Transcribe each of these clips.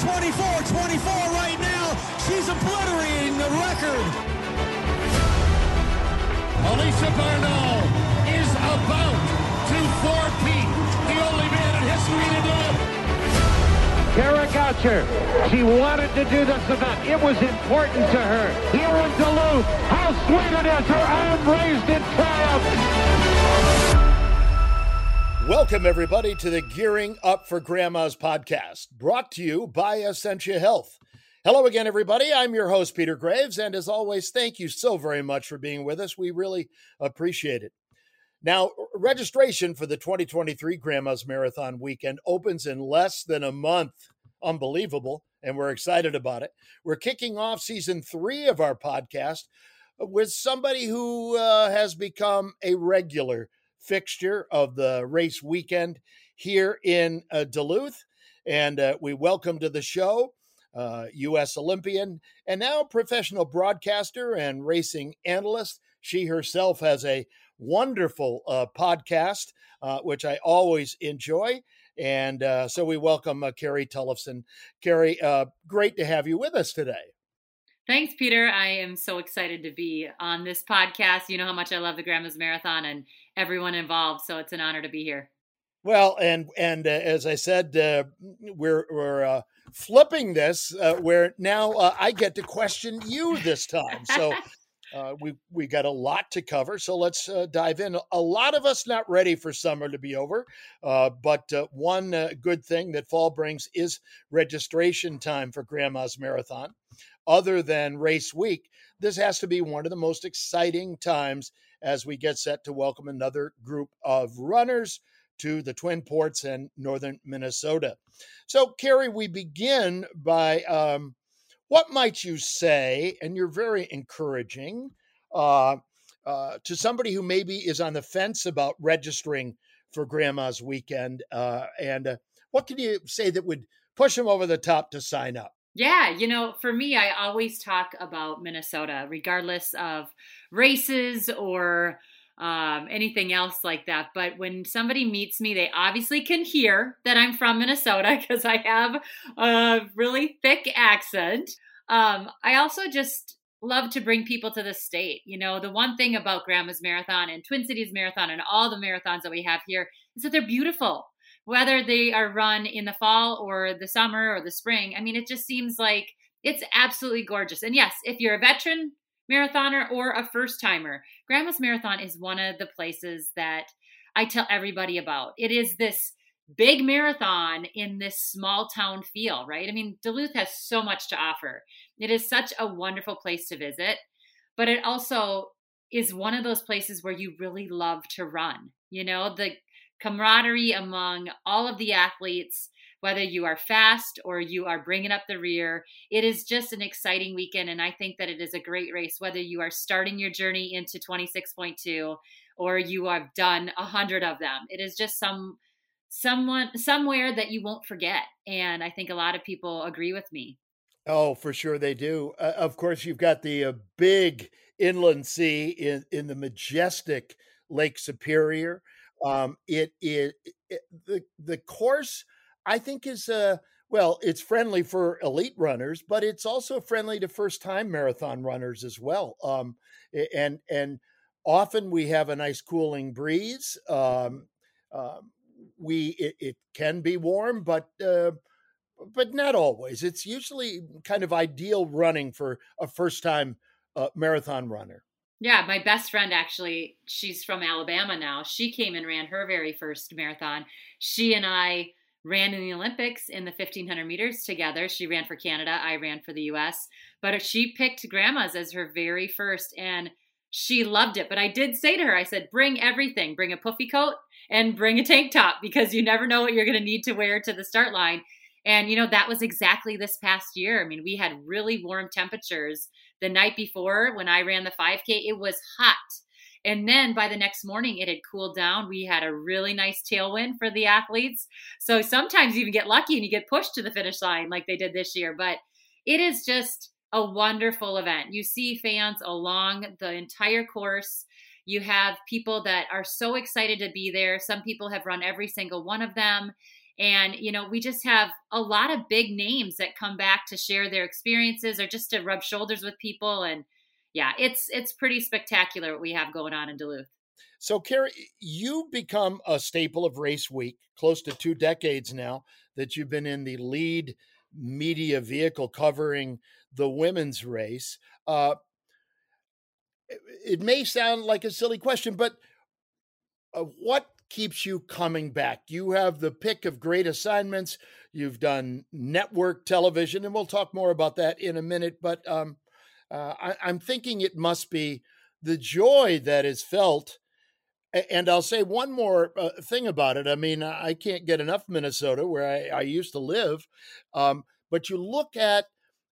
24-24 right now. She's obliterating the record. Alicia Barnall is about to four-peat the only man in history to do it. Kara Goucher, she wanted to do this event. It was important to her. Here in Duluth, how sweet it is. Her arm raised in triumph. Welcome, everybody, to the Gearing Up for Grandma's podcast, brought to you by Essentia Health. Hello again, everybody. I'm your host, Peter Graves, and as always, thank you so very much for being with us. We really appreciate it. Now, registration for the 2023 Grandma's Marathon weekend opens in less than a month. Unbelievable, and we're excited about it. We're kicking off season three of our podcast with somebody who uh, has become a regular fixture of the race weekend here in uh, Duluth. And uh, we welcome to the show uh, U.S. Olympian and now professional broadcaster and racing analyst. She herself has a wonderful uh, podcast, uh, which I always enjoy. And uh, so we welcome Carrie Tollefson. Carrie, great to have you with us today. Thanks, Peter. I am so excited to be on this podcast. You know how much I love the Grandma's Marathon and everyone involved, so it's an honor to be here. Well, and and uh, as I said, uh, we're we're uh, flipping this uh, where now uh, I get to question you this time. So uh, we we got a lot to cover. So let's dive in. A lot of us not ready for summer to be over, but one good thing that fall brings is registration time for Grandma's Marathon other than race week, this has to be one of the most exciting times as we get set to welcome another group of runners to the Twin Ports and northern Minnesota. So, Carrie, we begin by um, what might you say, and you're very encouraging uh, uh, to somebody who maybe is on the fence about registering for Grandma's weekend, uh, and uh, what can you say that would push them over the top to sign up? Yeah, you know, for me, I always talk about Minnesota, regardless of races or um, anything else like that. But when somebody meets me, they obviously can hear that I'm from Minnesota because I have a really thick accent. Um, I also just love to bring people to the state. You know, the one thing about Grandma's Marathon and Twin Cities Marathon and all the marathons that we have here is that they're beautiful whether they are run in the fall or the summer or the spring. I mean, it just seems like it's absolutely gorgeous. And yes, if you're a veteran marathoner or a first timer, Grandma's Marathon is one of the places that I tell everybody about. It is this big marathon in this small town feel, right? I mean, Duluth has so much to offer. It is such a wonderful place to visit, but it also is one of those places where you really love to run. You know, the camaraderie among all of the athletes, whether you are fast or you are bringing up the rear. It is just an exciting weekend. And I think that it is a great race, whether you are starting your journey into 26.2 or you have done a hundred of them. It is just some someone somewhere that you won't forget and i think a lot of people agree with me oh for sure they do uh, of course you've got the uh, big inland sea in, in the majestic lake superior um, it is it, the the course I think is uh well, it's friendly for elite runners, but it's also friendly to first time marathon runners as well. Um, and and often we have a nice cooling breeze. Um, uh, we it, it, can be warm, but uh, but not always. It's usually kind of ideal running for a first time uh, marathon runner. Yeah, my best friend actually, she's from Alabama now. She came and ran her very first marathon. She and I ran in the Olympics in the 1500 meters together. She ran for Canada, I ran for the US. But she picked grandma's as her very first and she loved it. But I did say to her, I said, bring everything, bring a puffy coat and bring a tank top because you never know what you're going to need to wear to the start line. And, you know, that was exactly this past year. I mean, we had really warm temperatures the night before when I ran the 5K, it was hot. And then by the next morning, it had cooled down. We had a really nice tailwind for the athletes. So sometimes you even get lucky and you get pushed to the finish line like they did this year. But it is just a wonderful event. You see fans along the entire course. You have people that are so excited to be there. Some people have run every single one of them. And, you know, we just have a lot of big names that come back to share their experiences or just to rub shoulders with people. And yeah, it's it's pretty spectacular what we have going on in Duluth. So, Carrie, you've become a staple of Race Week, close to two decades now that you've been in the lead media vehicle covering the women's race. Uh, it may sound like a silly question, but uh, what keeps you coming back? You have the pick of great assignments. You've done network television, and we'll talk more about that in a minute. But um, uh, I, I'm thinking it must be the joy that is felt. And I'll say one more uh, thing about it. I mean, I can't get enough Minnesota, where I, I used to live. Um, but you look at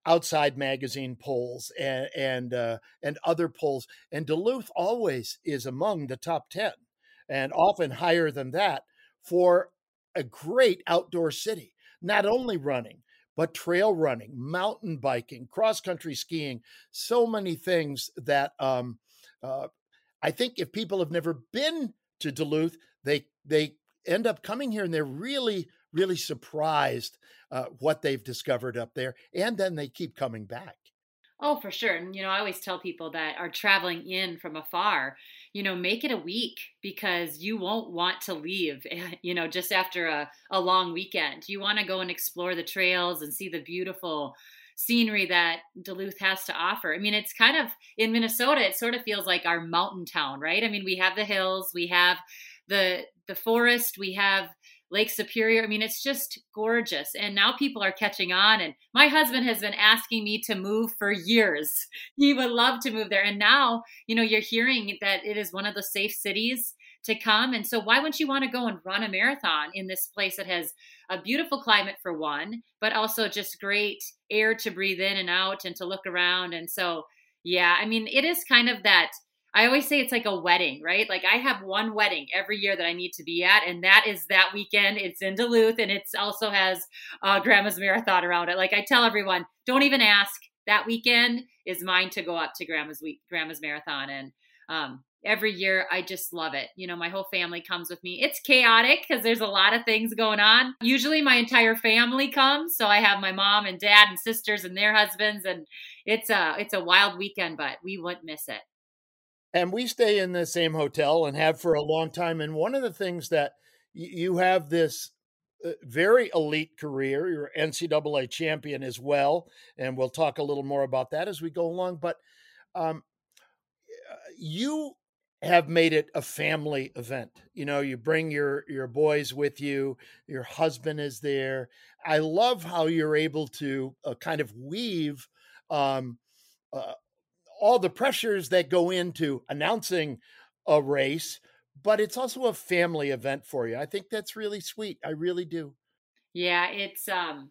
outside magazine polls and and uh, and other polls, and Duluth always is among the top ten, and often higher than that for a great outdoor city. Not only running, but trail running, mountain biking, cross country skiing, so many things that um, uh, I think if people have never been to Duluth, they they end up coming here and they're really really surprised uh, what they've discovered up there, and then they keep coming back. Oh, for sure. And, you know, I always tell people that are traveling in from afar, you know, make it a week because you won't want to leave, you know, just after a, a long weekend. You want to go and explore the trails and see the beautiful scenery that Duluth has to offer. I mean, it's kind of in Minnesota, it sort of feels like our mountain town, right? I mean, we have the hills, we have the the forest, we have Lake Superior. I mean, it's just gorgeous. And now people are catching on. And my husband has been asking me to move for years. He would love to move there. And now, you know, you're hearing that it is one of the safe cities to come. And so, why wouldn't you want to go and run a marathon in this place that has a beautiful climate for one, but also just great air to breathe in and out and to look around? And so, yeah, I mean, it is kind of that I always say it's like a wedding, right? Like I have one wedding every year that I need to be at, and that is that weekend. It's in Duluth, and it also has uh, Grandma's Marathon around it. Like I tell everyone, don't even ask. That weekend is mine to go up to Grandma's week, Grandma's Marathon, and um, every year I just love it. You know, my whole family comes with me. It's chaotic because there's a lot of things going on. Usually my entire family comes, so I have my mom and dad and sisters and their husbands and it's a it's a wild weekend, but we wouldn't miss it and we stay in the same hotel and have for a long time. And one of the things that you have this uh, very elite career, you're NCAA champion as well, and we'll talk a little more about that as we go along. But um, uh, you have made it a family event. You know, you bring your your boys with you. Your husband is there. I love how you're able to uh, kind of weave um, uh, all the pressures that go into announcing a race, but it's also a family event for you. I think that's really sweet. I really do. Yeah, it's um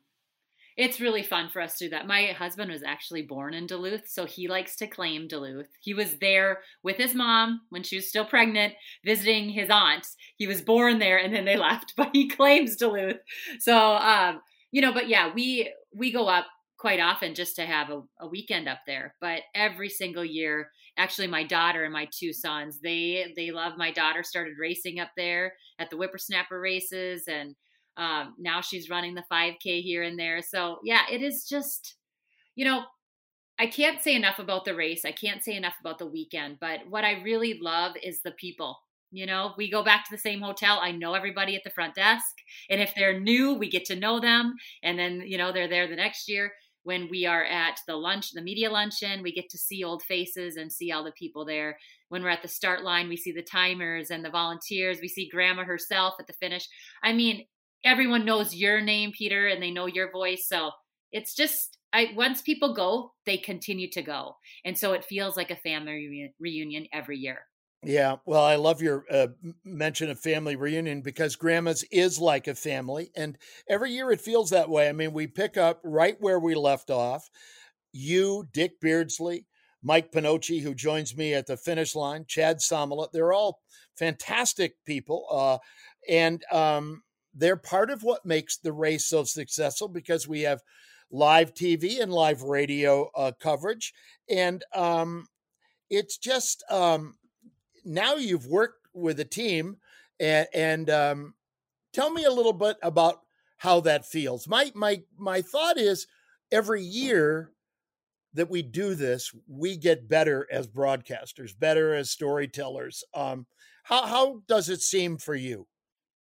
it's really fun for us to do that. My husband was actually born in Duluth, so he likes to claim Duluth. He was there with his mom when she was still pregnant, visiting his aunt. He was born there and then they left, but he claims Duluth. So um, you know, but yeah, we we go up quite often just to have a, a, weekend up there but every single year actually my daughter and my two sons they they love my daughter started racing up there at the whippersnapper races and um, now she's running the 5k here and there so yeah it is just you know i can't say enough about the race i can't say enough about the weekend but what i really love is the people you know, we go back to the same hotel. I know everybody at the front desk. And if they're new, we get to know them. And then, you know, they're there the next year when we are at the lunch, the media luncheon, we get to see old faces and see all the people there. When we're at the start line, we see the timers and the volunteers. We see grandma herself at the finish. I mean, everyone knows your name, Peter, and they know your voice. So it's just, I, once people go, they continue to go. And so it feels like a family reunion every year. Yeah, well, I love your uh, mention of family reunion because grandma's is like a family. And every year it feels that way. I mean, we pick up right where we left off. You, Dick Beardsley, Mike Pinocci, who joins me at the finish line, Chad Sommerla, they're all fantastic people. Uh, and um, they're part of what makes the race so successful because we have live TV and live radio uh, coverage. And um, it's just. Um, now you've worked with a team, and, and um, tell me a little bit about how that feels. My my my thought is every year that we do this, we get better as broadcasters, better as storytellers. Um, how how does it seem for you?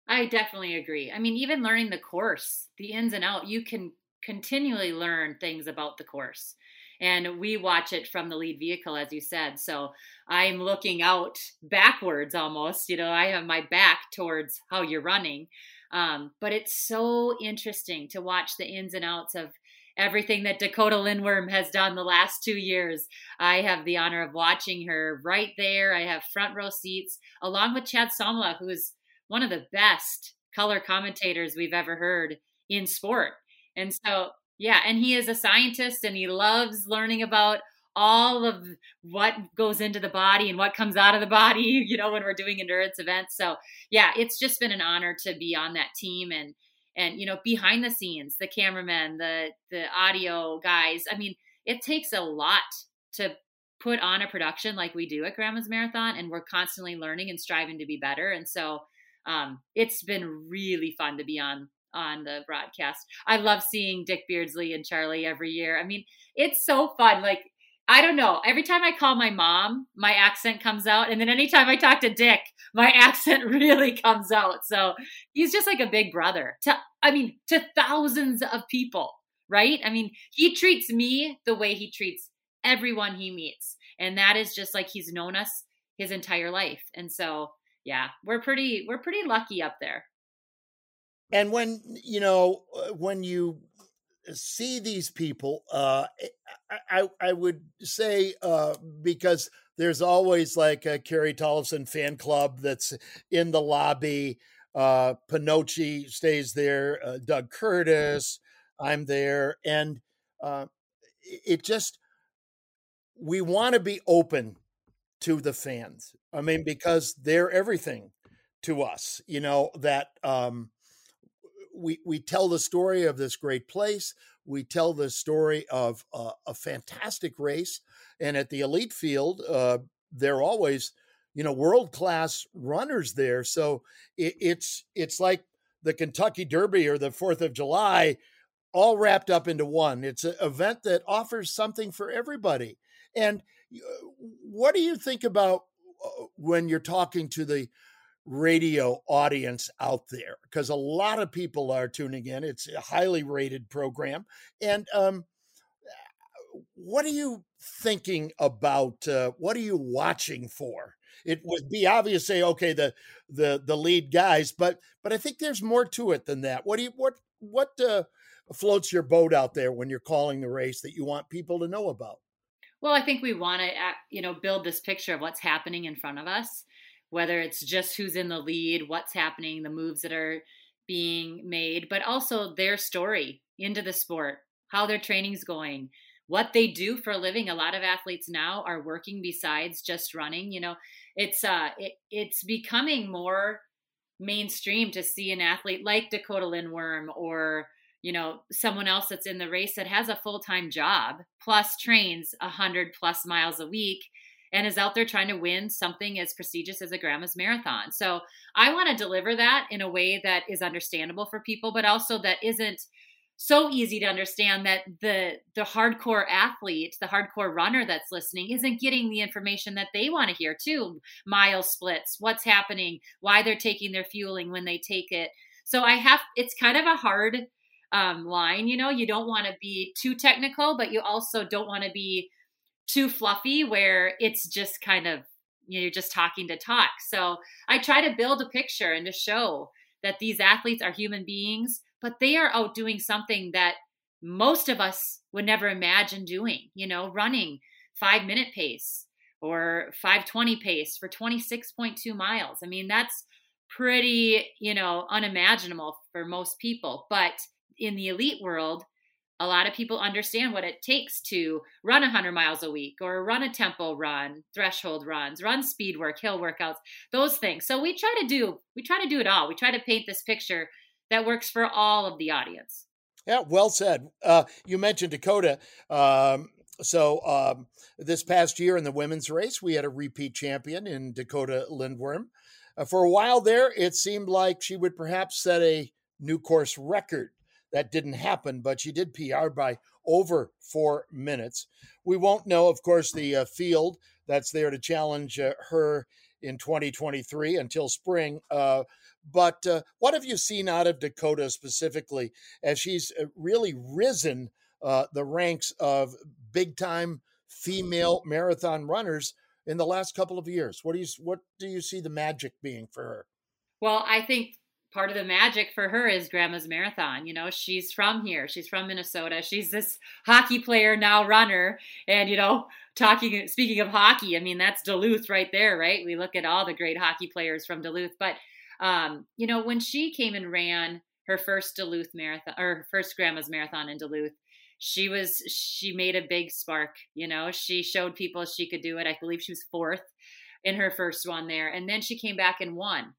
I definitely agree. I mean, even learning the course, the ins and out, you can continually learn things about the course. And we watch it from the lead vehicle, as you said. So I'm looking out backwards almost. You know, I have my back towards how you're running. Um, but it's so interesting to watch the ins and outs of everything that Dakota Lindwurm has done the last two years. I have the honor of watching her right there. I have front row seats along with Chad Somla, who is one of the best color commentators we've ever heard in sport. And so, yeah, and he is a scientist and he loves learning about all of what goes into the body and what comes out of the body, you know, when we're doing endurance events. So, yeah, it's just been an honor to be on that team and and you know, behind the scenes, the cameramen, the the audio guys. I mean, it takes a lot to put on a production like we do at Grandma's Marathon and we're constantly learning and striving to be better. And so, um, it's been really fun to be on on the broadcast. I love seeing Dick Beardsley and Charlie every year. I mean, it's so fun. Like I don't know. Every time I call my mom, my accent comes out. And then anytime I talk to Dick, my accent really comes out. So he's just like a big brother to, I mean, to thousands of people, right? I mean, he treats me the way he treats everyone he meets. And that is just like he's known us his entire life. And so, yeah, we're pretty, we're pretty lucky up there. And when, you know, uh, when you see these people, uh, eh, I, I would say uh, because there's always like a Carrie Tollefson fan club that's in the lobby. Uh, Pinocci stays there. Uh, Doug Curtis, I'm there, and uh, it just we want to be open to the fans. I mean, because they're everything to us. You know that um, we we tell the story of this great place. We tell the story of uh, a fantastic race, and at the elite field, uh, they're always, you know, world class runners there. So it, it's it's like the Kentucky Derby or the Fourth of July, all wrapped up into one. It's an event that offers something for everybody. And uh, what do you think about uh, when you're talking to the radio audience out there because a lot of people are tuning in. It's a highly rated program. And um, what are you thinking about? Uh, what are you watching for? It would be obvious say, okay, the the the lead guys, but but I think there's more to it than that. What do you what what uh, floats your boat out there when you're calling the race that you want people to know about? Well, I think we want to, you know, build this picture of what's happening in front of us whether it's just who's in the lead, what's happening, the moves that are being made, but also their story into the sport, how their training's going, what they do for a living. A lot of athletes now are working besides just running. You know, it's uh it, it's becoming more mainstream to see an athlete like Dakota Lindwurm or you know someone else that's in the race that has a full-time job plus trains 100 plus miles a week and is out there trying to win something as prestigious as a grandma's marathon. So I want to deliver that in a way that is understandable for people, but also that isn't so easy to understand that the the hardcore athlete, the hardcore runner that's listening isn't getting the information that they want to hear too. Mile splits, what's happening, why they're taking their fueling when they take it. So I have it's kind of a hard um, line, you know, you don't want to be too technical, but you also don't want to be too fluffy where it's just kind of you know, you're just talking to talk. So I try to build a picture and to show that these athletes are human beings, but they are out doing something that most of us would never imagine doing, you know, running five minute pace or 520 pace for 26.2 miles. I mean, that's pretty, you know, unimaginable for most people. But in the elite world, a lot of people understand what it takes to run 100 miles a week or run a tempo run threshold runs run speed work hill workouts those things. So we try to do we try to do it all. We try to paint this picture that works for all of the audience. Yeah well said. Uh, you mentioned dakota. Um, so um, this past year in the women's race we had a repeat champion in dakota lindwurm. Uh, for a while there it seemed like she would perhaps set a new course record. That didn't happen, but she did PR by over four minutes. We won't know, of course, the uh, field that's there to challenge uh, her in 2023 until spring. Uh, but uh, what have you seen out of Dakota specifically as she's uh, really risen uh, the ranks of big time female marathon runners in the last couple of years? What do you what do you see the magic being for her? Well, I think part of the magic for her is grandma's marathon you know she's from here she's from minnesota she's this hockey player now runner and you know talking speaking of hockey i mean that's duluth right there right? We look at all the great hockey players from duluth but um, you know when she came and ran her first duluth marathon or her first grandma's marathon in duluth she was she made a big spark you know she showed people she could do it i believe she was fourth in her first one there and then she came back and won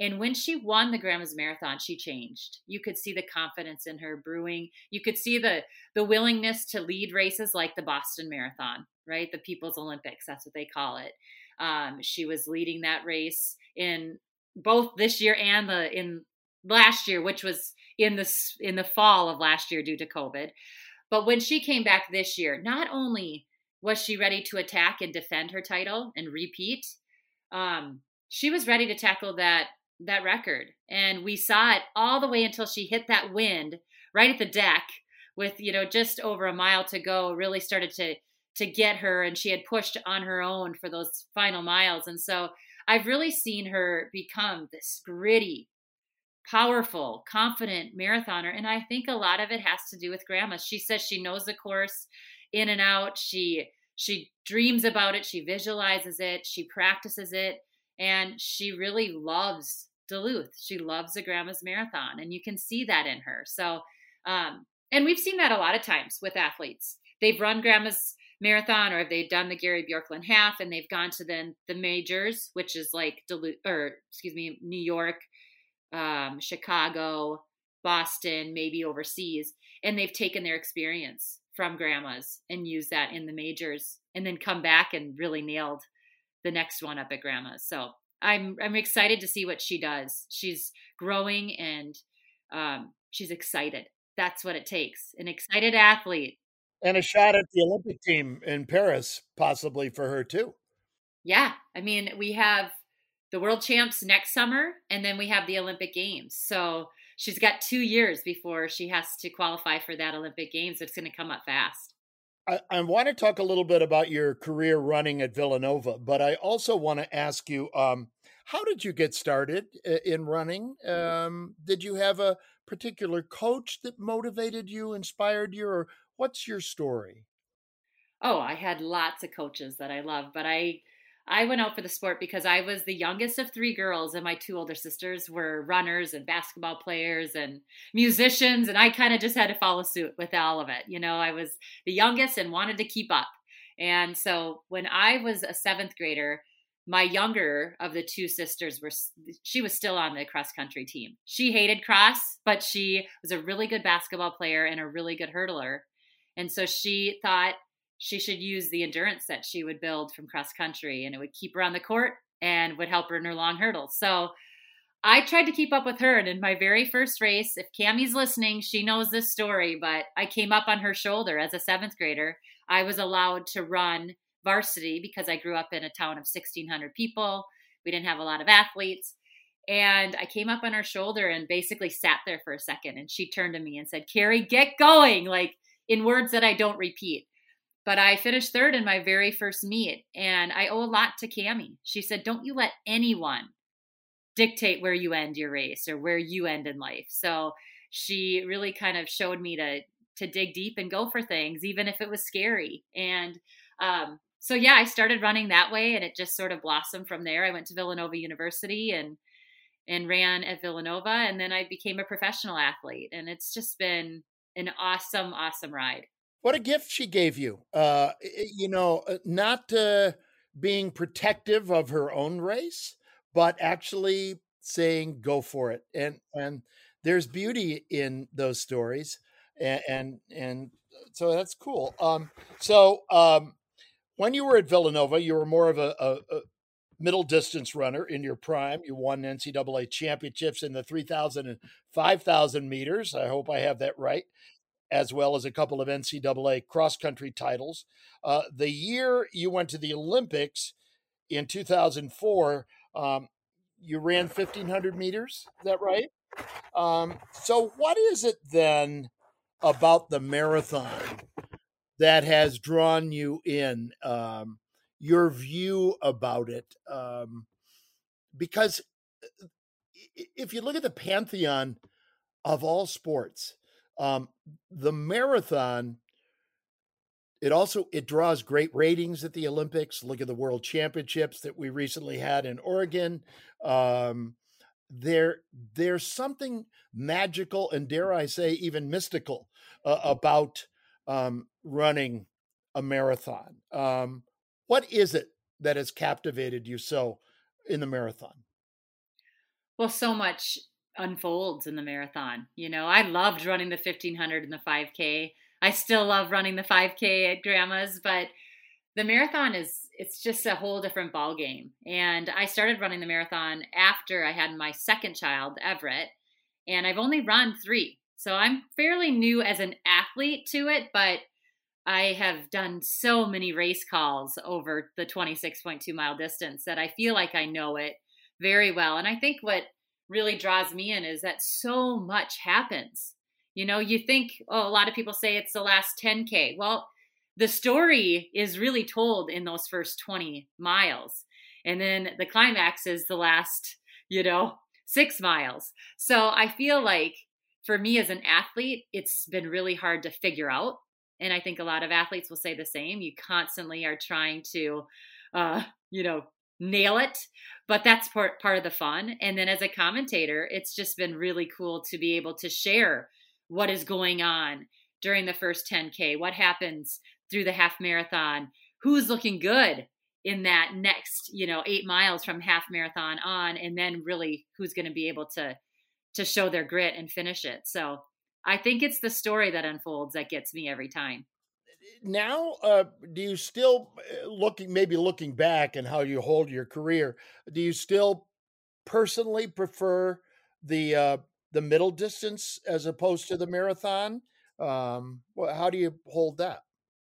and when she won the Grandma's Marathon, she changed. You could see the confidence in her brewing. You could see the the willingness to lead races like the Boston Marathon, right? The People's Olympics, that's what they call it. Um, she was leading that race in both this year and the in last year, which was in the in the fall of last year due to COVID. But when she came back this year, not only was she ready to attack and defend her title and repeat, um, she was ready to tackle that that record. And we saw it all the way until she hit that wind right at the deck with, you know, just over a mile to go, really started to to get her and she had pushed on her own for those final miles. And so I've really seen her become this gritty, powerful, confident marathoner. And I think a lot of it has to do with grandma. She says she knows the course in and out. She she dreams about it, she visualizes it, she practices it, and she really loves Duluth. She loves the Grandma's Marathon, and you can see that in her. So, um, and we've seen that a lot of times with athletes. They've run Grandma's Marathon, or they've done the Gary Bjorklund Half, and they've gone to then the majors, which is like Duluth, or excuse me, New York, um, Chicago, Boston, maybe overseas, and they've taken their experience from grandmas and used that in the majors, and then come back and really nailed the next one up at grandma's. So I'm I'm excited to see what she does. She's growing and um, she's excited. That's what it takes. An excited athlete. And a shot at the Olympic team in Paris, possibly for her too. Yeah. I mean, we have the world champs next summer, and then we have the Olympic Games. So she's got two years before she has to qualify for that Olympic Games. It's going to come up fast. I, I, want to talk a little bit about your career running at Villanova, but I also want to ask you um, how did you get started in running? Um, did you have a particular coach that motivated you, inspired you, or what's your story? Oh, I had lots of coaches that I love, but I I went out for the sport because I was the youngest of three girls, and my two older sisters were runners and basketball players and musicians, and I kind of just had to follow suit with all of it. You know, I was the youngest and wanted to keep up. And so when I was a seventh grader, my younger of the two sisters were she was still on the cross country team. She hated cross, but she was a really good basketball player and a really good hurdler. And so she thought she should use the endurance that she would build from cross country and it would keep her on the court and would help her in her long hurdles. So I tried to keep up with her. And in my very first race, if Cammie's listening, she knows this story, but I came up on her shoulder as a seventh grader. I was allowed to run varsity because I grew up in a town of 1,600 people. We didn't have a lot of athletes. And I came up on her shoulder and basically sat there for a second. And she turned to me and said, Carrie, get going, like in words that I don't repeat. But I finished third in my very first meet, and I owe a lot to Cami. She said, Don't you let anyone dictate where you end your race or where you end in life. So she really kind of showed me to to dig deep and go for things, even if it was scary. And um, so yeah, I started running that way, and it just sort of blossomed from there. I went to Villanova University and and ran at Villanova, and then I became a professional athlete, and it's just been an awesome, awesome ride. What a gift she gave you. Uh, you know, uh, not uh, being protective of her own race, but actually saying, "Go for it." And and there's beauty in those stories, and and, and so that's cool. Um, so um, when you were at Villanova, you were more of a, a, a middle distance runner in your prime. You won NCAA championships in the 3,000 and 5,000 meters. I hope I have that right, as well as a couple of NCAA cross country titles. Uh, the year you went to the Olympics in 2004, um, you ran 1,500 meters. Is that right? Um, so, what is it then about the marathon that has drawn you in? Um, your view about it, um, because if you look at the pantheon of all sports, um, the marathon it also it draws great ratings at the Olympics. Look at the World Championships that we recently had in Oregon. Um, there, there's something magical and dare I say even mystical uh, about um, running a marathon. Um, what is it that has captivated you so in the marathon? Well, so much unfolds in the marathon. You know, I loved running the 1500 and the 5K. I still love running the 5K at grandma's, but the marathon is it's just a whole different ball game. And I started running the marathon after I had my second child, Everett, and I've only run 3. So I'm fairly new as an athlete to it, but I have done so many race calls over the 26.2 mile distance that I feel like I know it very well. And I think what really draws me in is that so much happens you know, you think, oh, a lot of people say it's the last 10K. Well, the story is really told in those first 20 miles. And then the climax is the last, you know, six miles. So I feel like for me as an athlete, it's been really hard to figure out. And I think a lot of athletes will say the same. You constantly are trying to, uh, you know, nail it, but that's part part of the fun. And then as a commentator, it's just been really cool to be able to share what is going on during the first 10K, what happens through the half marathon, who's looking good in that next, you know, eight miles from half marathon on, and then really who's going to be able to to show their grit and finish it. So I think it's the story that unfolds that gets me every time. Now, uh, do you still uh, looking maybe looking back and how you hold your career? Do you still personally prefer the uh, the middle distance as opposed to the marathon? Um, how do you hold that?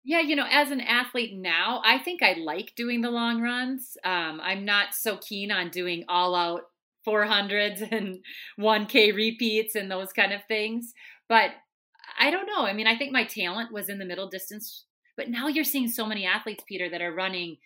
Yeah, you know, as an athlete now, I think I like doing the long runs. Um, I'm not so keen on doing all out 400s and 1K repeats and those kind of things. But I don't know. I mean, I think my talent was in the middle distance. But now you're seeing so many athletes, Peter, that are running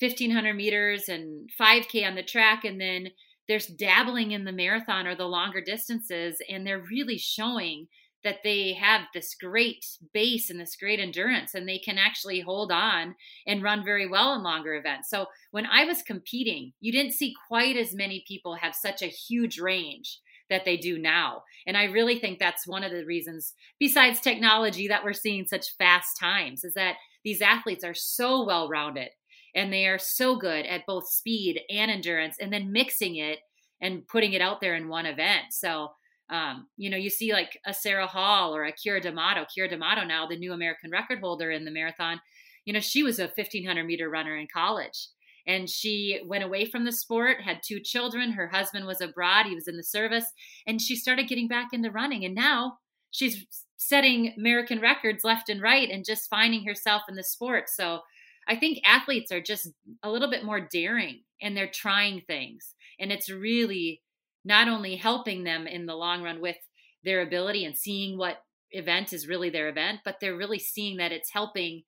1500 meters and 5K on the track and then there's dabbling in the marathon or the longer distances, and they're really showing that they have this great base and this great endurance and they can actually hold on and run very well in longer events. So when I was competing, you didn't see quite as many people have such a huge range that they do now. And I really think that's one of the reasons besides technology that we're seeing such fast times is that these athletes are so well rounded and they are so good at both speed and endurance and then mixing it and putting it out there in one event. So um, you know you see like a sarah hall or a Keira D'Amato. Keira D'Amato now the new american record holder in the marathon you know she was a 1500 meter runner in college and she went away from the sport had two children. Her husband was abroad. He was in the service. And she started getting back into running. And now she's setting american records left and right and just finding herself in the sport. So I think athletes are just a little bit more daring and they're trying things. And it's really not only helping them in the long run with their ability and seeing what event is really their event, but they're really seeing that it's helping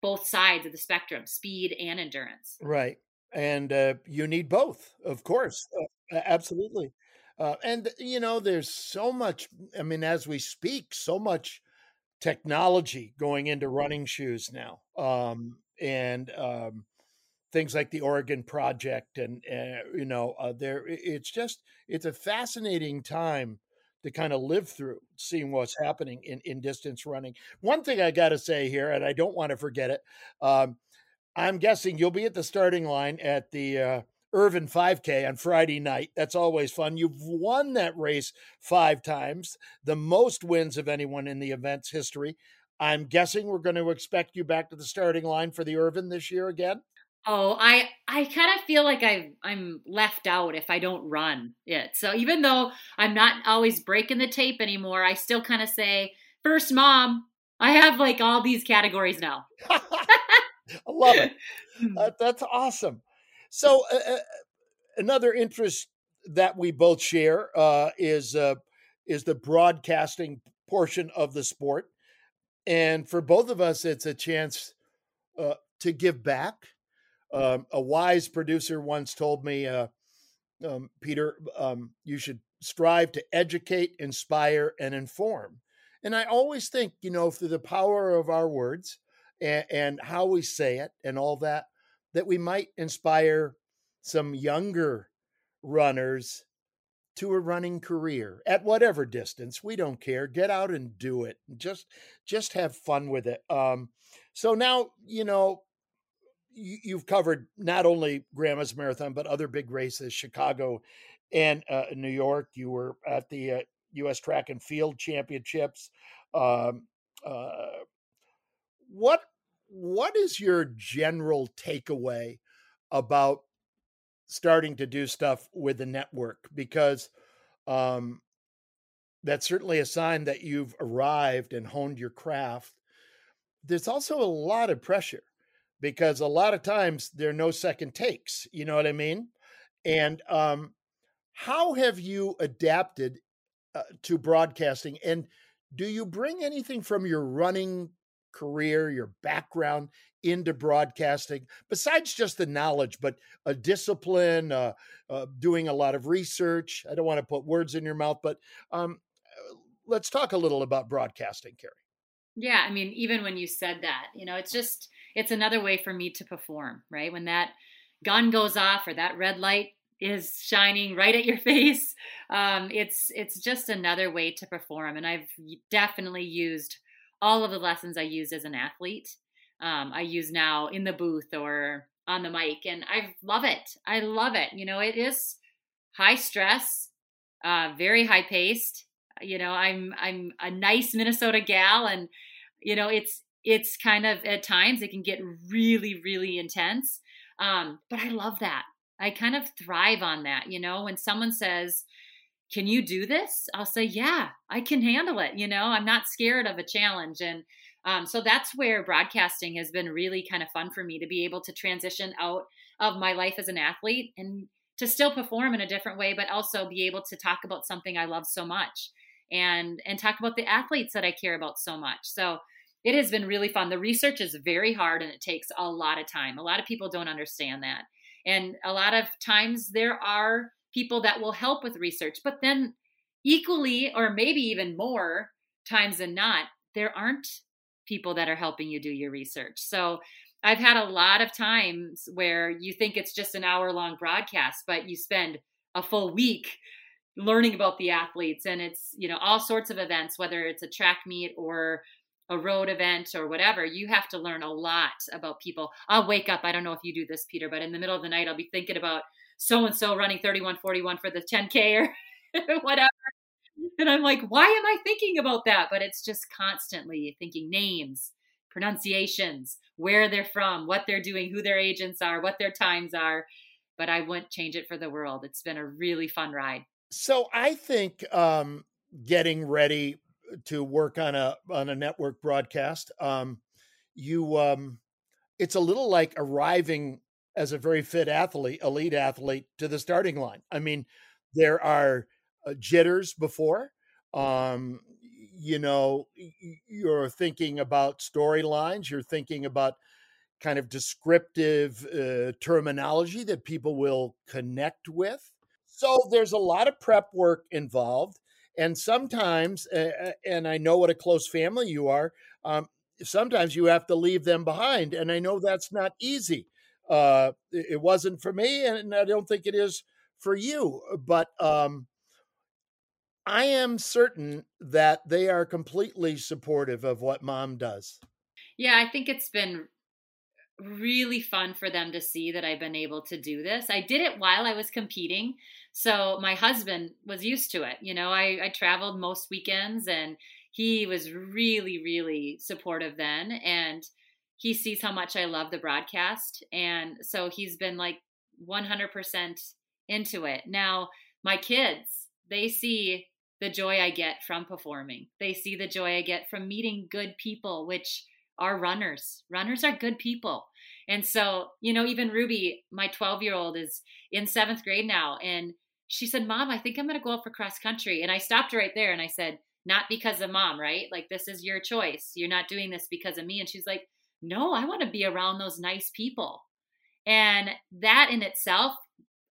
both sides of the spectrum, speed and endurance. Right. And uh, you need both, of course. Uh, absolutely. Uh, and, you know, there's so much, I mean, as we speak, so much technology going into running shoes now. Um, and um, things like the Oregon Project, and uh, you know, uh, there it's just it's a fascinating time to kind of live through seeing what's happening in, in distance running. One thing I got to say here, and I don't want to forget it, um, I'm guessing you'll be at the starting line at the uh, Irvin 5K on Friday night. That's always fun. You've won that race five times, the most wins of anyone in the event's history. I'm guessing we're going to expect you back to the starting line for the Irvin this year again. Oh, I I kind of feel like I I'm left out if I don't run it. So even though I'm not always breaking the tape anymore, I still kind of say first mom. I have like all these categories now. I love it. Uh, that's awesome. So uh, uh, another interest that we both share uh, is uh, is the broadcasting portion of the sport, and for both of us, it's a chance uh, to give back. Um, a wise producer once told me, uh, um, Peter, um, you should strive to educate, inspire, and inform. And I always think, you know, through the power of our words and, and how we say it and all that, that we might inspire some younger runners to a running career at whatever distance. We don't care. Get out and do it. Just just have fun with it. Um so now you know you, have covered not only grandma's marathon but other big races chicago and uh, new york. You were at the uh, us track and field championships. Um, uh, what what is your general takeaway about starting to do stuff with the network? Because um, that's certainly a sign that you've arrived and honed your craft. There's also a lot of pressure because a lot of times there are no second takes. You know what I mean? And um, how have you adapted uh, to broadcasting? And do you bring anything from your running career, your background into broadcasting besides just the knowledge but a discipline uh, uh, doing a lot of research i don't want to put words in your mouth but um, uh, let's talk a little about broadcasting carrie yeah i mean even when you said that you know it's just it's another way for me to perform right when that gun goes off or that red light is shining right at your face um, it's it's just another way to perform and i've definitely used all of the lessons i used as an athlete um, I use now in the booth or on the mic, and I love it. I love it. You know, it is high stress, uh, very high paced. You know, I'm I'm a nice Minnesota gal, and you know, it's it's kind of at times it can get really really intense. Um, but I love that. I kind of thrive on that. You know, when someone says, "Can you do this?" I'll say, "Yeah, I can handle it." You know, I'm not scared of a challenge, and um, so that's where broadcasting has been really kind of fun for me to be able to transition out of my life as an athlete and to still perform in a different way, but also be able to talk about something I love so much and and talk about the athletes that I care about so much. So it has been really fun. The research is very hard and it takes a lot of time. A lot of people don't understand that. And a lot of times there are people that will help with research, but then equally or maybe even more times than not, there aren't people that are helping you do your research. So I've had a lot of times where you think it's just an hour long broadcast, but you spend a full week learning about the athletes and it's, you know, all sorts of events, whether it's a track meet or a road event or whatever, you have to learn a lot about people. I'll wake up, I don't know if you do this, Peter, but in the middle of the night, I'll be thinking about so and so running 3141 for the 10K or whatever and I'm like, why am I thinking about that? But it's just constantly thinking names, pronunciations, where they're from, what they're doing, who their agents are, what their times are. But I wouldn't change it for the world. It's been a really fun ride. So I think um, getting ready to work on a on a network broadcast, um, you um, it's a little like arriving as a very fit athlete, elite athlete, to the starting line. I mean, there are uh, jitters before. Um, you know, you're thinking about storylines, you're thinking about kind of descriptive uh, terminology that people will connect with. So there's a lot of prep work involved. And sometimes, uh, and I know what a close family you are, um, sometimes you have to leave them behind. And I know that's not easy. Uh, it wasn't for me, and I don't think it is for you. But um, I am certain that they are completely supportive of what mom does. Yeah, I think it's been really fun for them to see that I've been able to do this. I did it while I was competing. So my husband was used to it. You know, I, I traveled most weekends and he was really, really supportive then. And he sees how much I love the broadcast. And so he's been like 100% into it. Now, my kids, they see the joy I get from performing. They see the joy I get from meeting good people, which are runners. Runners are good people. And so, you know, even Ruby, my 12 year old, is in seventh grade now. And she said, Mom, I think I'm going to go out for cross country. And I stopped right there and I said, Not because of mom, right? Like, this is your choice. You're not doing this because of me. And she's like, No, I want to be around those nice people. And that in itself,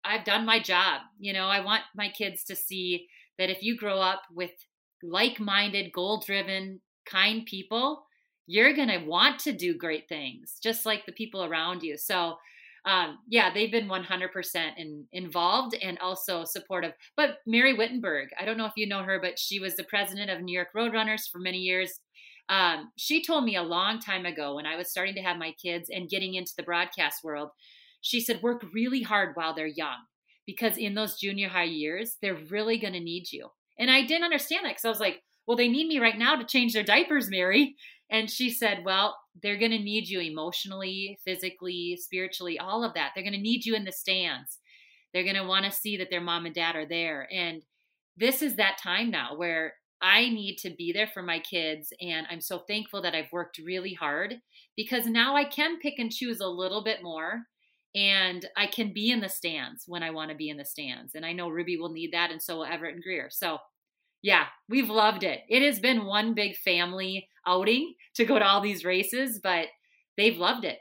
I've done my job. You know, I want my kids to see that if you grow up with like minded, goal driven, kind people, you're going to want to do great things, just like the people around you. So, um, yeah, they've been 100% in, involved and also supportive. But Mary Wittenberg, I don't know if you know her, but she was the president of New York Roadrunners for many years. Um, she told me a long time ago when I was starting to have my kids and getting into the broadcast world, she said, work really hard while they're young because in those junior high years, they're really going to need you. And I didn't understand that because I was like, well, they need me right now to change their diapers, Mary. And she said, well, they're going to need you emotionally, physically, spiritually, all of that. They're going to need you in the stands. They're going to want to see that their mom and dad are there. And this is that time now where I need to be there for my kids. And I'm so thankful that I've worked really hard because now I can pick and choose a little bit more and I can be in the stands when I want to be in the stands. And I know Ruby will need that, and so will Everett and Greer. So, yeah, we've loved it. It has been one big family outing to go to all these races, but they've loved it.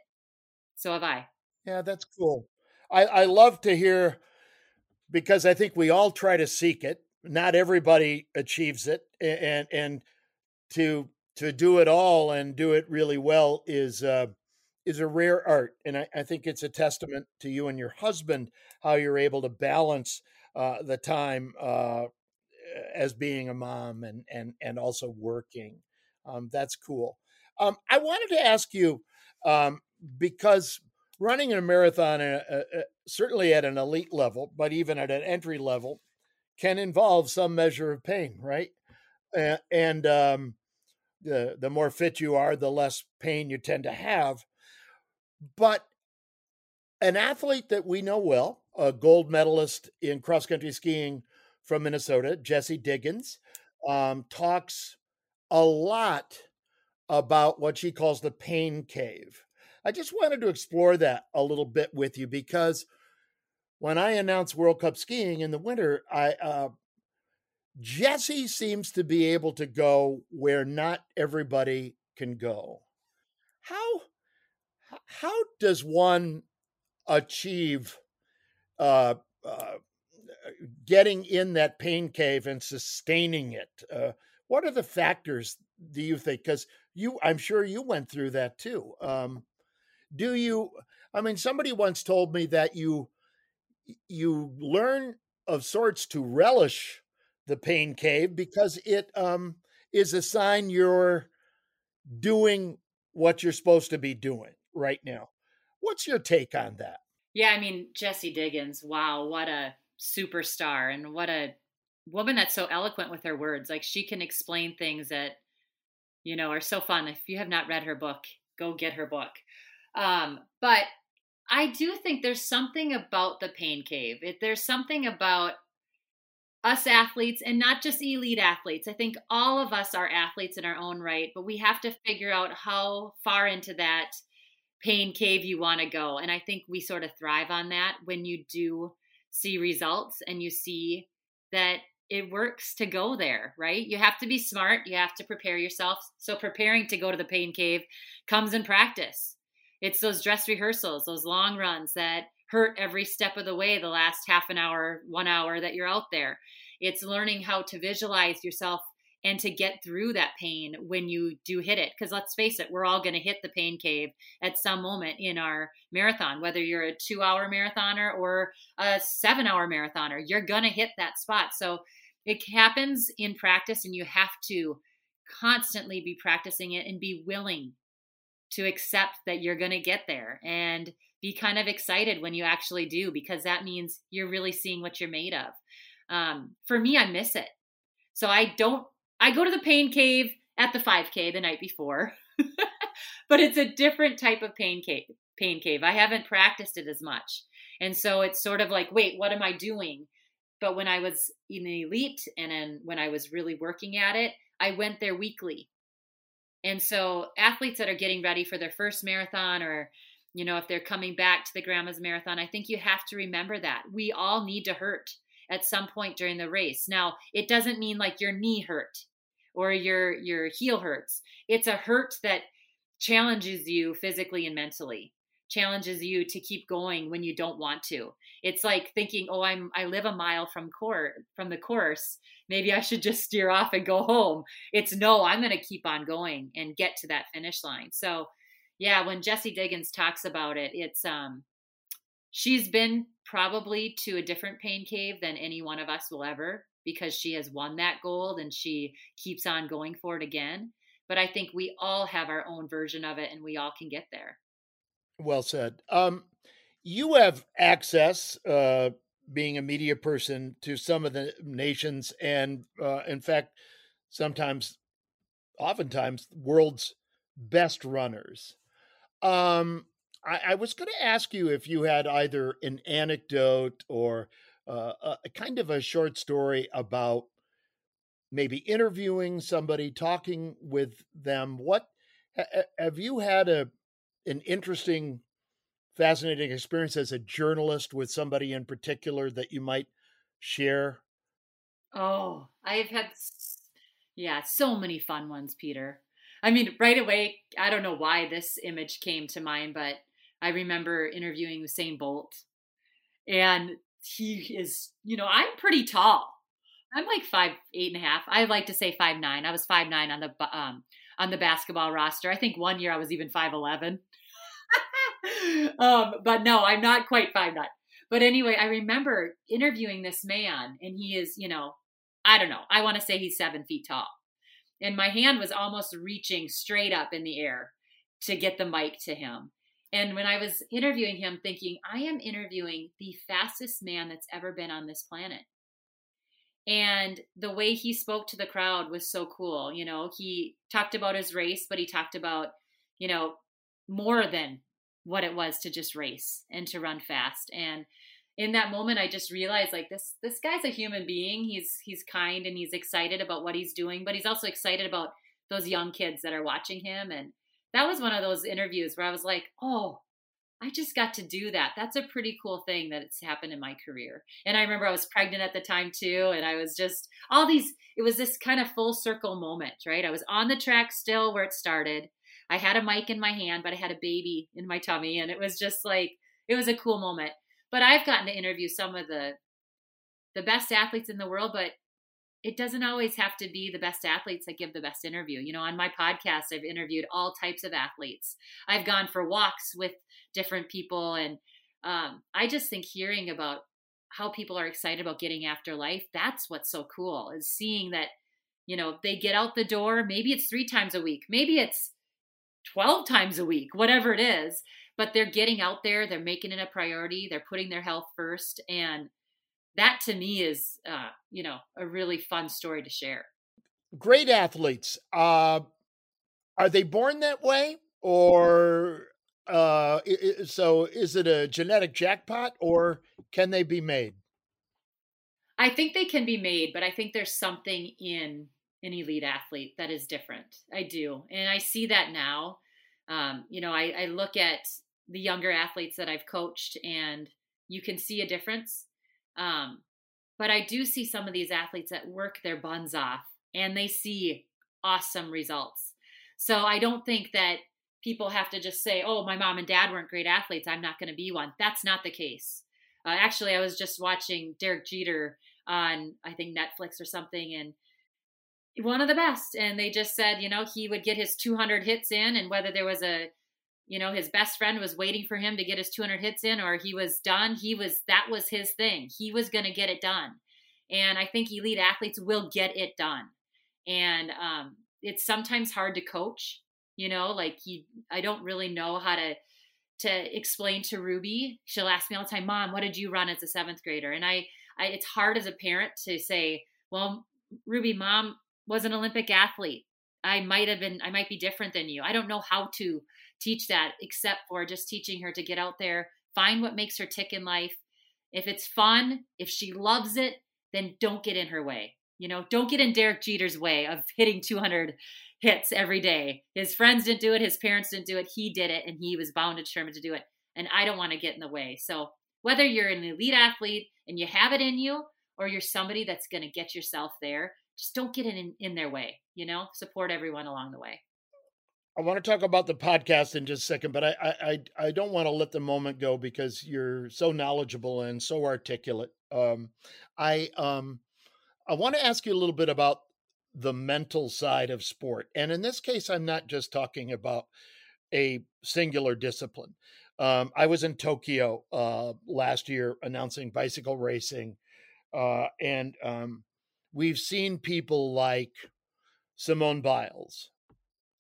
So have I. Yeah, that's cool. I, I love to hear because I think we all try to seek it. Not everybody achieves it, and and to to do it all and do it really well is uh, is a rare art. And I, I, think it's a testament to you and your husband how you're able to balance uh, the time uh, as being a mom and and and also working. Um, that's cool. Um, I wanted to ask you um, because running a marathon, uh, uh, uh, certainly at an elite level, but even at an entry level, can involve some measure of pain, right? and um, the the more fit you are, the less pain you tend to have. But an athlete that we know well, a gold medalist in cross country skiing from Minnesota, Jessie Diggins, um, talks a lot about what she calls the pain cave. I just wanted to explore that a little bit with you because when I announce World Cup skiing in the winter, I uh, Jessie seems to be able to go where not everybody can go. How how does one achieve uh, uh, getting in that pain cave and sustaining it? Uh, what are the factors do you think? Because you, I'm sure you went through that too. Um, do you? I mean, somebody once told me that you you learn of sorts to relish the pain cave because it um, is a sign you're doing what you're supposed to be doing right now. What's your take on that? Yeah, I mean, Jessie Diggins, wow, what a superstar and what a woman that's so eloquent with her words. Like she can explain things that, you know, are so fun. If you have not read her book, go get her book. Um, but I do think there's something about the pain cave. It, there's something about us athletes and not just elite athletes. I think all of us are athletes in our own right, but we have to figure out how far into that pain cave you want to go. And I think we sort of thrive on that when you do see results and you see that it works to go there, right? You have to be smart, you have to prepare yourself. So preparing to go to the pain cave comes in practice. It's those dress rehearsals, those long runs that hurt every step of the way the last half an hour, 1 hour that you're out there. It's learning how to visualize yourself and to get through that pain when you do hit it. Because let's face it, we're all going to hit the pain cave at some moment in our marathon, whether you're a two hour marathoner or a seven hour marathoner, you're going to hit that spot. So it happens in practice, and you have to constantly be practicing it and be willing to accept that you're going to get there and be kind of excited when you actually do because that means you're really seeing what you're made of. Um, for me, I miss it. So I don't I go to the pain cave at the 5K the night before. but it's a different type of pain cave. Pain cave. I haven't practiced it as much, and so it's sort of like, wait, what am I doing? But when I was in the elite, and then when I was really working at it, I went there weekly. And so athletes that are getting ready for their first marathon or you know, if they're coming back to the grandma's marathon, I think you have to remember that. We all need to hurt at some point during the race. Now, it doesn't mean like your knee hurt or your your heel hurts. It's a hurt that challenges you physically and mentally. Challenges you to keep going when you don't want to. It's like thinking, "Oh, I'm I live a mile from court from the course. Maybe I should just steer off and go home." It's no, I'm going to keep on going and get to that finish line. So, yeah, when Jessie Diggins talks about it, it's um she's been probably to a different pain cave than any one of us will ever because she has won that gold and she keeps on going for it again. But I think we all have our own version of it and we all can get there. Well said. Um, you have access, uh, being a media person, to some of the nations and, uh, in fact, sometimes, oftentimes, world's best runners. Um, I, I was going to ask you if you had either an anecdote or uh, a, kind of a short story about maybe interviewing somebody, talking with them. What have you had a an interesting, fascinating experience as a journalist with somebody in particular that you might share? Oh, I've had yeah, so many fun ones, Peter. I mean, right away, I don't know why this image came to mind, but I remember interviewing Usain Bolt, and he is, you know, I'm pretty tall. I'm like five eight and a half. I like to say five nine. I was five nine on the um on the basketball roster. I think one year I was even five eleven. um, but no, I'm not quite five nine. But anyway, I remember interviewing this man, and he is, you know, I don't know. I want to say he's seven feet tall and my hand was almost reaching straight up in the air to get the mic to him. And when I was interviewing him, thinking, I am interviewing the fastest man that's ever been on this planet. And the way he spoke to the crowd was so cool. You know, he talked about his race, but he talked about, you know, more than what it was to just race and to run fast. And in that moment i just realized like this this guy's a human being he's he's kind and he's excited about what he's doing but he's also excited about those young kids that are watching him and that was one of those interviews where i was like oh i just got to do that. That's a pretty cool thing that it's happened in my career. And i remember i was pregnant at the time too and i was just all these it was this kind of full circle moment right? I was on the track still where it started. I had a mic in my hand but i had a baby in my tummy and it was just like it was a cool moment. But I've gotten to interview some of the the best athletes in the world, but it doesn't always have to be the best athletes that give the best interview. You know, on my podcast, I've interviewed all types of athletes. I've gone for walks with different people, and um, I just think hearing about how people are excited about getting after life that's what's so cool is seeing that you know they get out the door maybe it's three times a week maybe it's 12 times a week whatever it is but they're getting out there they're making it a priority they're putting their health first and that to me is uh, you know a really fun story to share. Great athletes. Uh, are they born that way? Or uh, so is it a genetic jackpot or can they be made? I think they can be made but i think there's something in an elite athlete that is different. I do and i see that now. Um, you know I, I look at the younger athletes that I've coached, and you can see a difference. Um, but I do see some of these athletes that work their buns off and they see awesome results. So I don't think that people have to just say, oh, my mom and dad weren't great athletes. I'm not going to be one. That's not the case. Uh, actually, I was just watching Derek Jeter on, I think, Netflix or something, and one of the best. And they just said, you know, he would get his 200 hits in, and whether there was a you know his best friend was waiting for him to get his 200 hits in or he was done. He was that was his thing. He was going to get it done. And i think elite athletes will get it done. And um, it's sometimes hard to coach you know like he i don't really know how to to explain to ruby. She'll ask me all the time mom what did you run as a seventh grader? And i, I it's hard as a parent to say well ruby mom was an olympic athlete. I might have been, I might be different than you. I don't know how to teach that except for just teaching her to get out there, find what makes her tick in life. If it's fun, if she loves it, then don't get in her way. You know, don't get in Derek Jeter's way of hitting 200 hits every day. His friends didn't do it, his parents didn't do it. He did it, and he was bound and determined to do it. And I don't want to get in the way. So, whether you're an elite athlete and you have it in you, or you're somebody that's going to get yourself there, just don't get in, in their way. You know, support everyone along the way. I want to talk about the podcast in just a second, but I I I don't want to let the moment go because you're so knowledgeable and so articulate. Um, I um I want to ask you a little bit about the mental side of sport, and in this case, I'm not just talking about a singular discipline. Um, I was in Tokyo uh, last year announcing bicycle racing, uh, and um, we've seen people like Simone Biles,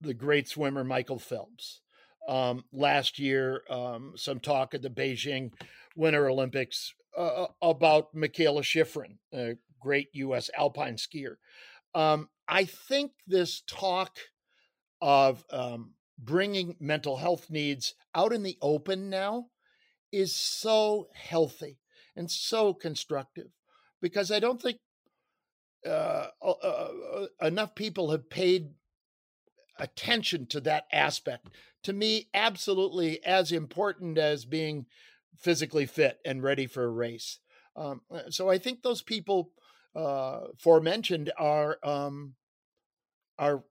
the great swimmer Michael Phelps. Um, last year, um, some talk at the Beijing Winter Olympics uh, about Mikaela Shiffrin, a great U.S. alpine skier. Um, I think this talk of um, bringing mental health needs out in the open now is so healthy and so constructive because I don't think uh, uh, enough people have paid attention to that aspect. To me, absolutely as important as being physically fit and ready for a race. Um, uh, so I think those people uh, forementioned are um, are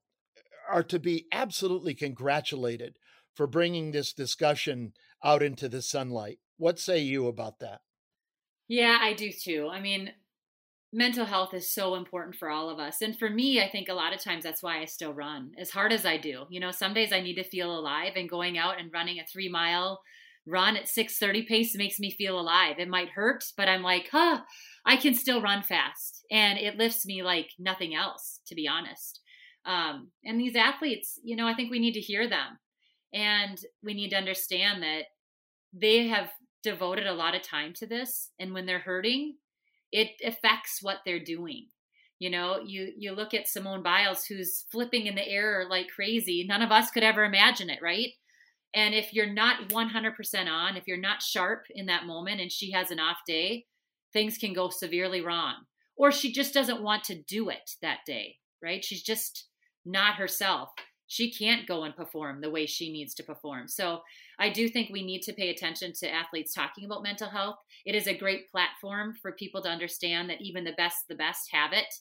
are to be absolutely congratulated for bringing this discussion out into the sunlight. What say you about that? Yeah, I do too. I mean, mental health is so important for all of us. And for me, I think a lot of times that's why I still run as hard as I do. You know, some days I need to feel alive and going out and running a 3 mile run at 6:30 pace makes me feel alive. It might hurt, but I'm like, "Huh, I can still run fast." And it lifts me like nothing else, to be honest. Um, and these athletes, you know, I think we need to hear them. And we need to understand that they have devoted a lot of time to this and when they're hurting, it affects what they're doing. You know, you you look at Simone Biles who's flipping in the air like crazy. None of us could ever imagine it, right? And if you're not 100% on, if you're not sharp in that moment and she has an off day, things can go severely wrong. Or she just doesn't want to do it that day, right? She's just not herself. She can't go and perform the way she needs to perform. So I do think we need to pay attention to athletes talking about mental health. It is a great platform for people to understand that even the best, the best have it.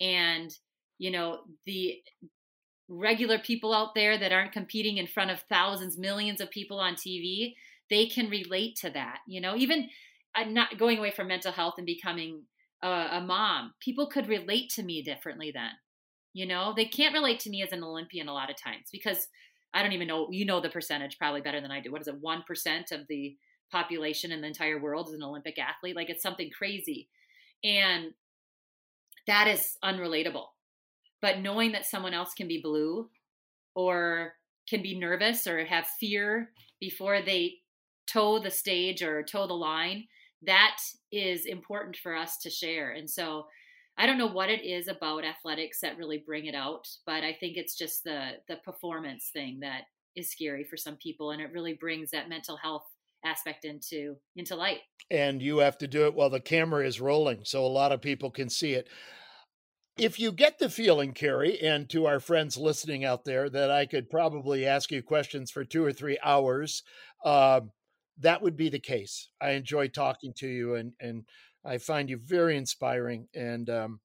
And, you know, the regular people out there that aren't competing in front of thousands, millions of people on TV, they can relate to that. You know, even uh, not going away from mental health and becoming a, a mom, people could relate to me differently then. You know, they can't relate to me as an Olympian a lot of times because I don't even know, you know, the percentage probably better than I do. What is it? 1% of the population in the entire world is an Olympic athlete. Like it's something crazy. And that is unrelatable. But knowing that someone else can be blue or can be nervous or have fear before they toe the stage or toe the line, that is important for us to share. And so I don't know what it is about athletics that really bring it out, but I think it's just the the performance thing that is scary for some people and it really brings that mental health aspect into into light. And you have to do it while the camera is rolling so a lot of people can see it. If you get the feeling, Carrie, and to our friends listening out there, that I could probably ask you questions for two or three hours, uh, that would be the case. I enjoy talking to you, and and I find you very inspiring, and um,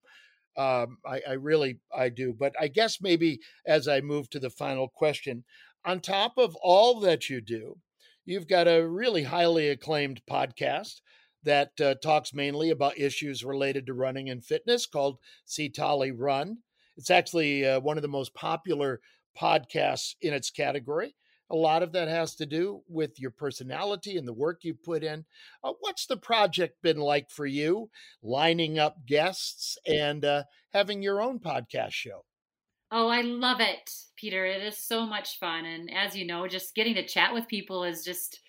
um, I, I really I do. But I guess maybe as I move to the final question, on top of all that you do, you've got a really highly acclaimed podcast that uh, talks mainly about issues related to running and fitness called C Tolle Run. It's actually uh, one of the most popular podcasts in its category. A lot of that has to do with your personality and the work you put in. Uh, what's the project been like for you, lining up guests and uh, having your own podcast show? Oh, I love it, Peter. It is so much fun. And as you know, just getting to chat with people is just,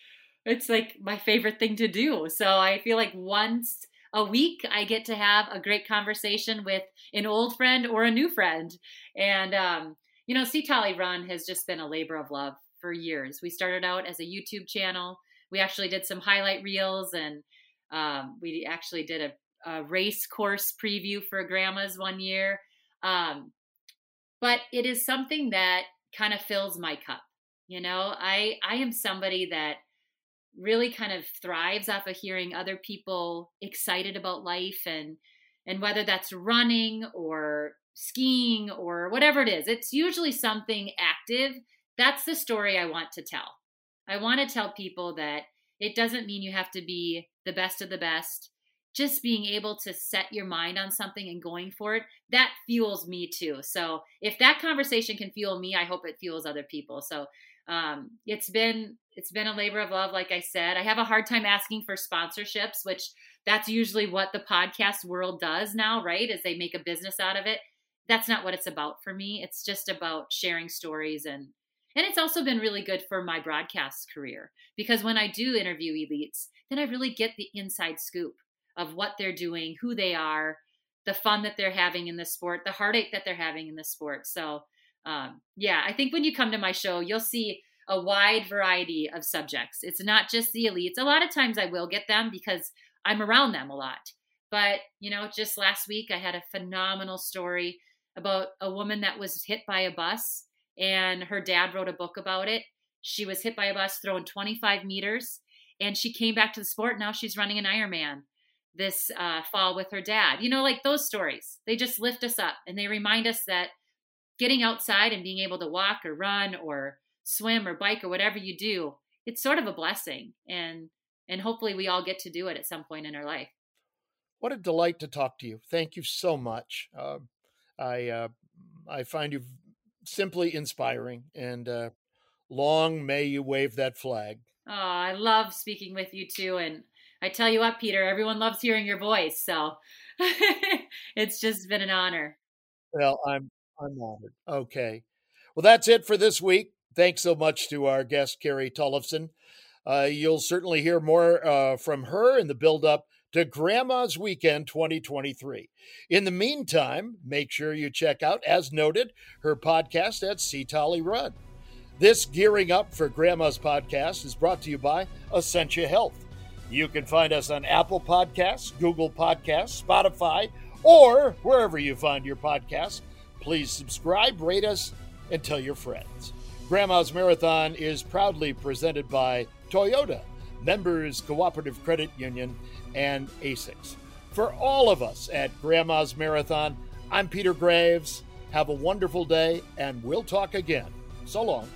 it's like my favorite thing to do. So I feel like once a week I get to have a great conversation with an old friend or a new friend. And um, you know, C Tolle Run has just been a labor of love for years. We started out as a YouTube channel. We actually did some highlight reels and um, we actually did a, a, race course preview for grandmas one year. Um, but it is something that kind of fills my cup. You know, I I am somebody that really kind of thrives off of hearing other people excited about life and and whether that's running or skiing or whatever it is it's usually something active that's the story i want to tell. I want to tell people that it doesn't mean you have to be the best of the best. Just being able to set your mind on something and going for it that fuels me too. So if that conversation can fuel me i hope it fuels other people. So um, it's been it's been a labor of love like i said. I have a hard time asking for sponsorships which that's usually what the podcast world does now right is they make a business out of it. That's not what it's about for me. It's just about sharing stories and and it's also been really good for my broadcast career because when i do interview elites then i really get the inside scoop of what they're doing who they are the fun that they're having in the sport the heartache that they're having in the sport so um, yeah, I think when you come to my show, you'll see a wide variety of subjects. It's not just the elites. A lot of times I will get them because I'm around them a lot. But, you know, just last week I had a phenomenal story about a woman that was hit by a bus and her dad wrote a book about it. She was hit by a bus thrown 25 meters and she came back to the sport. Now she's running an Ironman this uh, fall with her dad. You know, like those stories, they just lift us up and they remind us that getting outside and being able to walk or run or swim or bike or whatever you do, it's sort of a blessing. And and hopefully we all get to do it at some point in our life. What a delight to talk to you. Thank you so much. Uh, I uh, I find you simply inspiring, and uh, long may you wave that flag. Oh, I love speaking with you too, and I tell you what, Peter, everyone loves hearing your voice, so it's just been an honor. Well, I'm I'm honored. Okay. Well, that's it for this week. Thanks so much to our guest, Carrie Tollefson. Uh, you'll certainly hear more uh, from her in the build up to Grandma's Weekend 2023. In the meantime, make sure you check out, as noted, her podcast at C Tolle Run. This Gearing Up for Grandma's podcast is brought to you by Essentia Health. You can find us on Apple Podcasts, Google Podcasts, Spotify, or wherever you find your podcasts. Please subscribe, rate us, and tell your friends. Grandma's Marathon is proudly presented by Toyota, Members Cooperative Credit Union, and ASICS. For all of us at Grandma's Marathon, I'm Peter Graves. Have a wonderful day, and we'll talk again. So long.